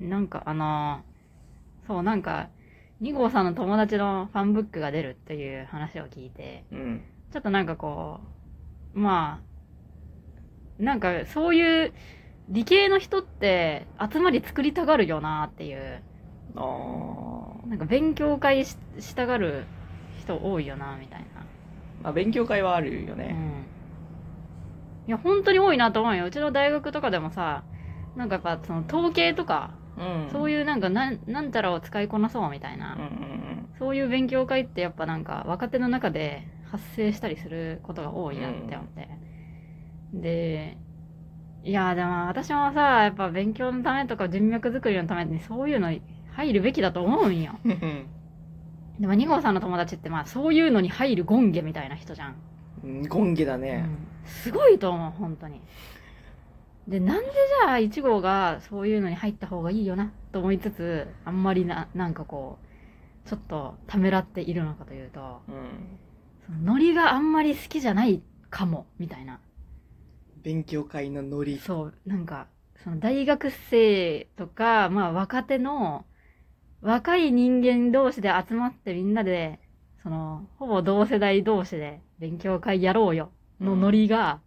なんかあのーそう、なんか、2号さんの友達のファンブックが出るっていう話を聞いて、うん。ちょっとなんかこう、まあ、なんかそういう理系の人って集まり作りたがるよなっていう。なんか勉強会ししたがる人多いよなみたいな。まあ、勉強会はあるよね。うん。いや、本当に多いなと思うよ。うちの大学とかでもさ、なんかやっぱその統計とか、うん。そういうなんかなん、なんたらを使いこなそうみたいな、うんうんそういう勉強会ってやっぱなんか若手の中で発生したりすることが多いなって思って。で、いやでも私もさ、やっぱ勉強のためとか人脈作りのためにそういうの入るべきだと思うんよ。うん。でも2号さんの友達ってまあそういうのに入るゴンゲみたいな人じゃん。うん。ゴンゲだうね。んすごいと思う、本当に。で、なんでじゃあ1号がそういうのに入った方がいいよなと思いつつ、あんまりな、なんかこう、ちょっとためらっているのかというと、うん。そのノリがあんまり好きじゃないかも、みたいな。勉強会のノリ。そう、なんか、その大学生とか、まあ若手の、若い人間同士で集まってみんなで、その、ほぼ同世代同士で勉強会やろうよのノリが、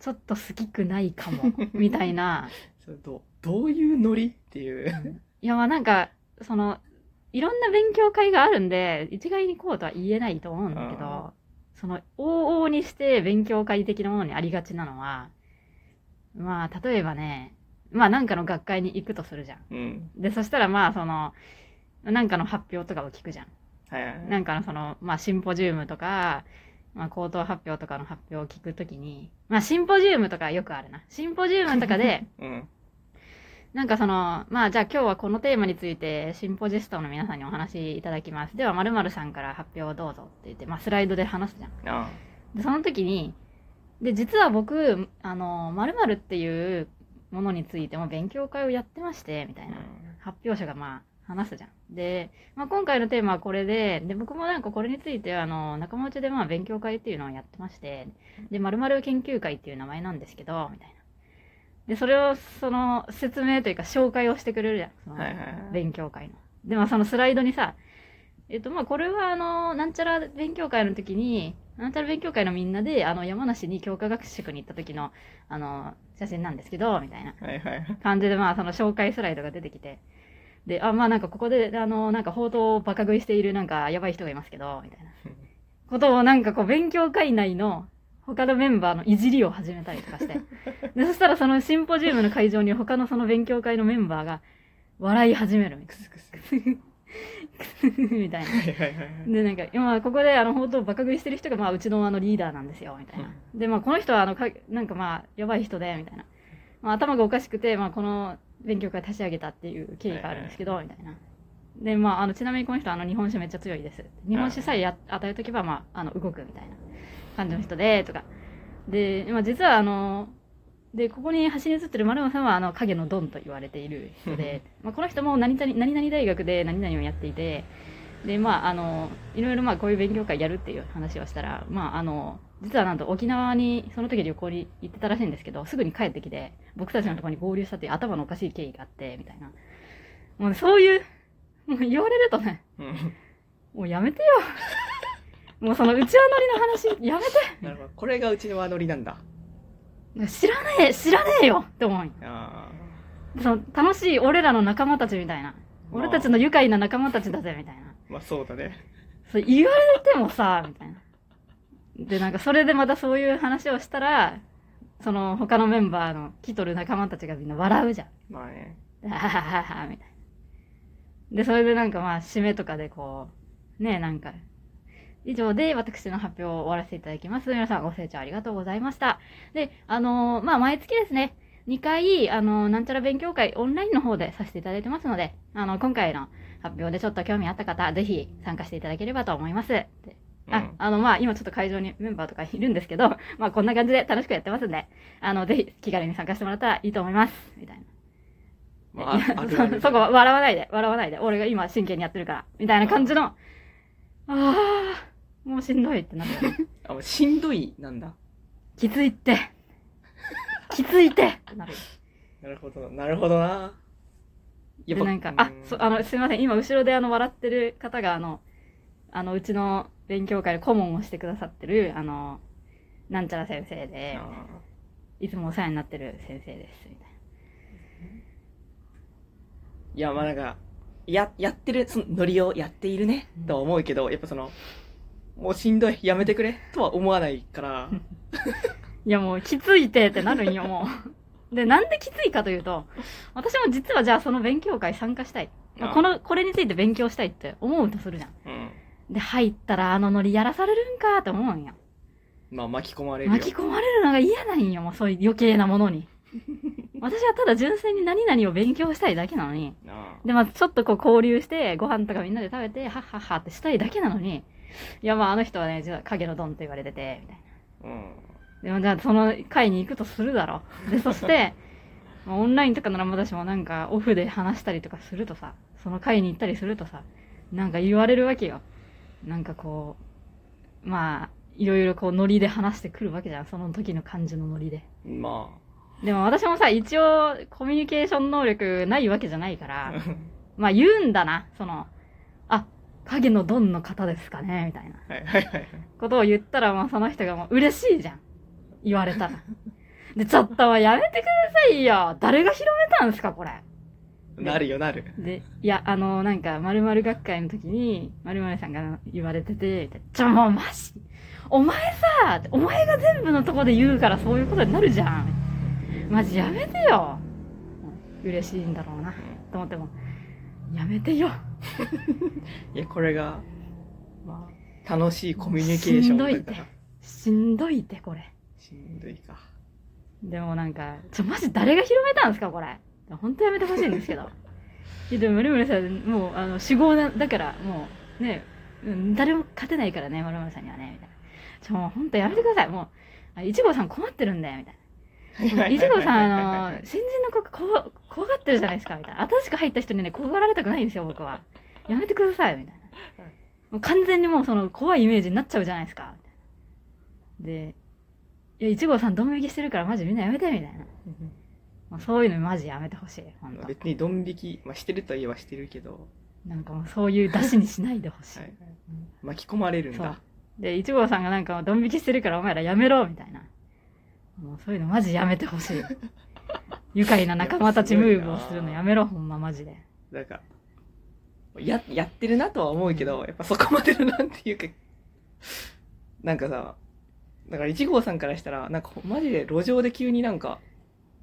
ちょっと好きくないかも、みたいな。それどう、どういうノリっていう。いや、まあなんか、その、いろんな勉強会があるんで、一概にこうとは言えないと思うんだけうんど、その、往々にして勉強会的なものにありがちなのは、まあ、例えばね、まあなんかの学会に行くとするじゃん。うん。で、そしたらまあその、なんかの発表とかを聞くじゃん。はいはいはい。なんかのその、まあシンポジウムとか、まあ口頭発表とかの発表を聞くときに、まあシンポジウムとかよくあるな。シンポジウムとかで、うん。なんかその、まあじゃあ今日はこのテーマについてシンポジストの皆さんにお話しいただきます。では〇〇さんから発表をどうぞって言って、まあスライドで話すじゃん。あで、その時に、で、実は僕、あの、〇〇っていうものについても勉強会をやってまして、みたあ。いな。発表者がまあ話すじゃん。で、まあ、今回のテーマはこれで、で、僕もなんかこれについてあの、仲間内でまあ勉強会っていうのをやってまして、で、〇〇研究会っていう名前なんですけど、みたいな。で、それをその説明というか紹介をしてくれるじゃん。その。勉強会の。で、まあそのスライドにさ、えっとまあこれはあの、なんちゃら勉強会の時に、なんちゃら勉強会のみんなで、あの、山梨に強化学習に行った時の、あの、写真なんですけど、みたいな。感じで、まあ、その紹介スライドが出てきて、で、あ、まあなんかここで、あの、なんか報道をバカ食いしているなんかやばい人がいますけど、みたいな ことをなんかこう勉強会内の他のメンバーのいじりを始めたりとかして。で、そしたらそのシンポジウムの会場に他のその勉強会のメンバーが笑い始めるみたいクスクス。な。みたいな。で、なんか、今、ここで、あの、報道をバカ食いしてる人が、まあ、うちの、あの、リーダーなんですよ、みたいな。で、まあ、この人は、あの、かなんか、まあ、やばい人で、みたいな。まあ、頭がおかしくて、まあ、この勉強会立ち上げたっていう経緯があるんですけど、みたいな。で、まあ、あの、ちなみにこの人は、あの、日本酒めっちゃ強いです。日本酒さえや与えとけば、まあ、あの、動くみたいな感じの人で、とか。で、まあ、実は、あの、で、ここに端に写ってる丸山さんは、あの、影のドンと言われている人で、まあ、この人も何々、何々大学で何々をやっていて、で、まあ、あの、いろいろまあ、こういう勉強会やるっていう話をしたら、まあ、あの、実はなんと沖縄にその時旅行に行ってたらしいんですけど、すぐに帰ってきて、僕たちのところに合流したっていう頭のおかしい経緯があって、みたいな。もうそういう、もう言われるとね、うんもうやめてよ。もうその内輪乗りの話、やめなるほど。これがうちの輪乗りなんだ。て。知らねえ、知らねえよって思うその楽しい俺らの仲間たちみたいな。俺たちの愉快な仲間たちだぜ、みたいな。あ。まあそうだね。そう言われてもさ、みたいな。で、なんかそれでまたそういう話をしたら、その他のメンバーの来とる仲間たちがみんな笑うじゃん。まあね。ではははは、みたいな。で、それでなんかまあ締めとかでこう、ねなんか、以上で私の発表を終わらせていただきます。皆さんご清聴ありがとうございました。で、あのーまあ毎月ですね、2回、あのーなんちゃら勉強会オンラインの方でさせていただいてますので、あの、今回の発表でちょっと興味あった方、ぜひ参加していただければと思います。であうん、あの、まあ、今ちょっと会場にメンバーとかいるんですけど、まあ、こんな感じで楽しくやってますんで、あの、ぜひ気軽に参加してもらったらいいと思います。みたいな。まあ、あるあるそ そこは笑わないで、笑わないで。俺が今真剣にやってるから。みたいな感じの、ああー、もうしんどいってなってる。あ、もうしんどいなんだ。きついって。きついってってなる。なるほど、なるほどな。やっぱでなんかあうんそあのすいません今後ろであの笑ってる方があのあのうちの勉強会で顧問をしてくださってるあのなんちゃら先生であいつもお世話になってる先生ですみたいーいやまあなんかややってるそのノリをやっているねとは思うけど、やっぱそのもうしんどいやめてくれとは思わないから。な いやもうきついてってなるんよもう。でなんできついかというと私も実はじゃあその勉強会参加したい。あー。このこれについて勉強したいって思うとするじゃん。うんで入ったらあのノリやらされるんかって思うんよまあ巻き込まれるよ。巻き込まれるのが嫌なんよもうそういう余計なものに。私はただ純粋に何々を勉強したいだけなのに。あ。でまあちょっとこう交流してご飯とかみんなで食べてはっはっはってしたいだけなのに。いやまああの人はね実は影のドンと言われててみたいな。ーうんでもじゃあその会に行くとするだろ。う。で、そして、まあオンラインとかならまだしもなんかオフで話したりとかするとさ、その会に行ったりするとさ、なんか言われるわけよ。なんかこう、まあ、いろいろこうノリで話してくるわけじゃん。その時の感じのノリで。までも私もさ、一応コミュニケーション能力ないわけじゃないからあ、まあ言うんだな。その、あ、影のドンの方ですかねみたいな。はいはいことを言ったら、まあその人がもう嬉しいじゃん。言われたら。で、ちょっとはやめてくださいよ。誰が広めたんすか、これ。なるよなるで、いや、あの、なんか、〇〇学会の時に、〇〇さんが言われてて、ちょ、もうマジお前さ、お前が全部のとこで言うからそういうことになるじゃん。マジやめてよ。うん嬉しいんだろうな、と思っても、やめてよ。いやこれがまあ楽しいコミュニケーションしんどいってしんどいって、これ。しんどいかでもなんか、ちょ、マジ誰が広めたんですか、これ。本当やめてほしいんですけど。いや、でも、ムルムルさん、もう、あの、死亡だだから、もう、ね、うん誰も勝てないからね、ムルムルさんにはね、みたいな。ちょ、もう本当やめてください。もう、あいちごさん困ってるんだよ、みたいな。いちごさん、あの、新人の子こわ怖がってるじゃないですか、みたいな。新しく入った人にね、怖がられたくないんですよ、僕は。やめてください、みたいな。もう完全にもうその怖いイメージになっちゃうじゃないですか。で、いや、いちごさんドン引きしてるからマジみんなやめて、みたいな。まあ、そういうのマジやめてほしい、ほんと。別にドン引き、まあ、してるといえばしてるけど、なんかもうそういう出しにしないでほしい。はい、巻き込まれるんそうだ。で、いちごさんがなんかドン引きしてるからお前らやめろ、みたいな。もうそういうのマジやめてほしい。愉快な仲間たちムーブをするのやめろ、ほんまマジで。なんかややってるなとは思うけどやっぱそこまでのなんていうかなんかさだから1号さんからしたらなんかマジで路上で急になんか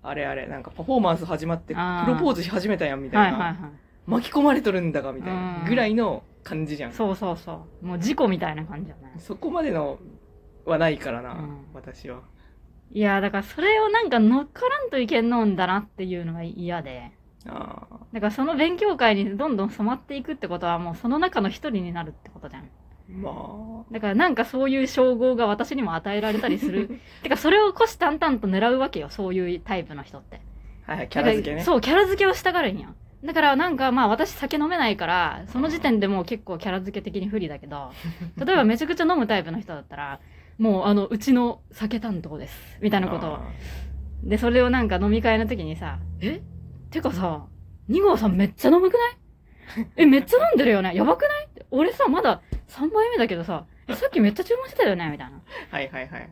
あれあれなんかパフォーマンス始まってプロポーズし始めたやんみたな、はいいはいはい。巻き込まれとるんだがみたいなうんぐらいの感じじゃんそうそうそう。もう事故みたいな感じじゃないそこまでのはないからな、うん私はいや、だからそれをなんか乗っからんといけんのんだなっていうのが嫌で。ああだからその勉強会にどんどん染まっていくってことはもうその中の一人になるってことじゃん。まだからなんかそういう称号が私にも与えられたりする。てかそれを虎視眈々と狙うわけよ、そういうタイプの人って。あはいはいキャラ付けねそう、キャラ付けをしたがるんよ。だからなんかまあ私酒飲めないから、その時点でもう結構キャラ付け的に不利だけど、例えばめちゃくちゃ飲むタイプの人だったら、もうあの、うちの酒担当です。みたいなことを。あで、それをなんか飲み会の時にさ、え？てかさ、2号さんめっちゃ飲むくない？え、めっちゃ飲んでるよね？やばくない？俺さ、まだ3杯目だけどさ、えさっきめっちゃ注文してたよね？みたいな。ーはいはいはい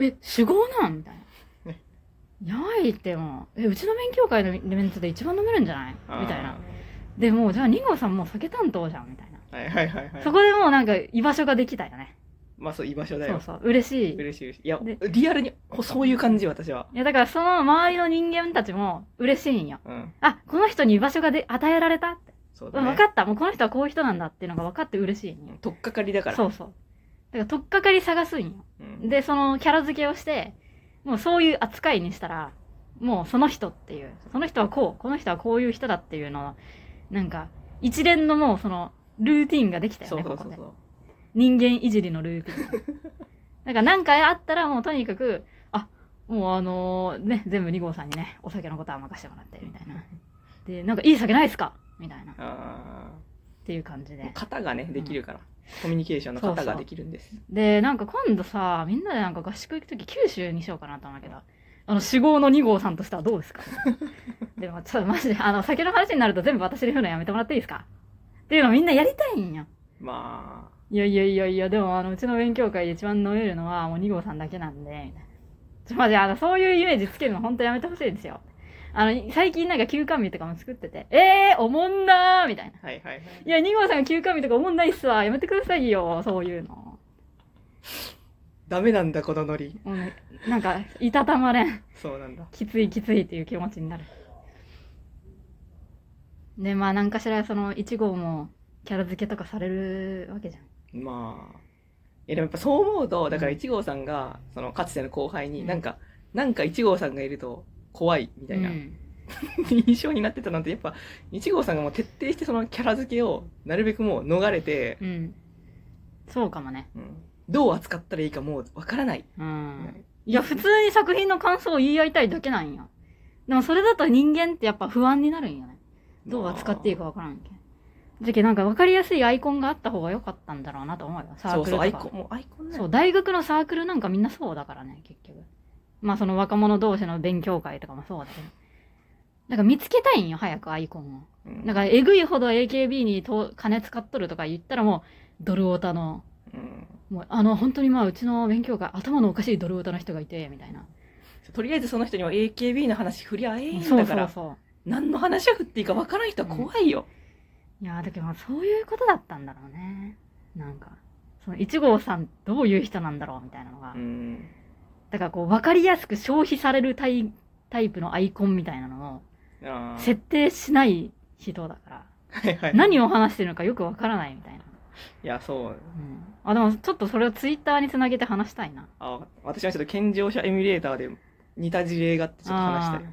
え、酒豪なん？みたいなね。やばいってもう、え、うちの勉強会のメンツで一番飲めるんじゃない？みたいな。で、もう、じゃあ2号さんもう酒担当じゃん？みたいな。はいはいはいはいそこでもうなんか居場所ができたよね。まあそう居場所だよそうそう、嬉しい。嬉しい嬉しいいやでリアルにほそういう感じ私はいや、だからその周りの人間たちも嬉しいんよ。うんあ、この人に居場所がで与えられた。そうだね分かった。もうこの人はこういう人なんだっていうのが分かって嬉しいんよ。とっかかりだからそうそう。だから、とっかかり探すんよ。うんで、そのキャラ付けをして、もうそういう扱いにしたら、もうその人っていう、その人はこう、この人はこういう人だっていうのを、なんか、一連のもうその、ルーティンができたよそう。そうそうそう人間いじりのルーティン。だから何回あったらもうとにかく、あ、もうあのね、全部2号さんにね、お酒のことは任せてもらって、みたいな。で、なんかいい酒ないっすかみたいな。っあていう感じーで。型がねできるから。コミュニケーションの型ができるんです。で、なんか今度さ、みんなでなんか合宿行くとき九州にしようかなと思うけど、あの、主語の2号さんとしてはどうですか？でも、ちょっとマジで、あの、酒の話になると全部私で振るのやめてもらっていいですか？っていうのみんなやりたいんよ。まいやいやいやいや、でも、あの、うちの勉強会で一番飲めるのはもう2号さんだけなんで、みたマジ、あの、そういうイメージつけるの本当やめてほしいんですよ。あの、最近なんか休館日とかも作ってて、えー、おもんなーみたいな。あ、はいはいはい。いや、2号さんが休館日とかおもんないっすわ。やめてくださいよ、そういうの。ダメなんだ、このノリ。もうね、なんか、いたたまれん。そうなんだ。きついきついっていう気持ちになる。で、まあ、なんかしら、その、1号も、キャラ付けとかされるわけじゃん。まあ。いやでもやっぱそう思うと、だからうん1号さんが、そのかつての後輩に、うんなんか、なんか1号さんがいると怖いみたいなうん 印象になってたなんて、やっぱ1号さんがもう徹底してそのキャラ付けをなるべくもう逃れて、うん。そうかもね。うんどう扱ったらいいかもうわからない。うん。いや、普通に作品の感想を言い合いたいだけなんや。でもそれだと人間ってやっぱ不安になるんよね。どう扱っていいかわからんけん。じゃけなんか分かりやすいアイコンがあった方が良かったんだろうなと思うよ。サーそうそう、クルとか。アイコン、もうアイコンね。そう、大学のサークルなんかみんなそうだからね、結局。まあその若者同士の勉強会とかもそうだけど。なんか見つけたいんよ、早くアイコンを。うんだから、えぐいほど AKB にと金使っとるとか言ったらもう、ドルオタの、うんもう、あの、本当にまあ、うちの勉強会、頭のおかしいドルオタの人がいて、みたいな。とりあえずその人には AKB の話振りゃええんそうだから、そうそ何の話を振っていいかわからん人は怖いよ。う。いやー、だけどまあ、そういうことだったんだろうね。なんか、その、1号さん、どういう人なんだろう、みたいなのが。うん。だからこう、わかりやすく消費されるタイタイプのアイコンみたいなのを、設定しない人だから、はいはい。何を話してるのかよくわからないみたいな。いや、そう。うん。あ、でもちょっとそれをツイッターにつなげて話したいな。あ、私はちょっと健常者エミュレーターで似た事例があってちょっと話したい。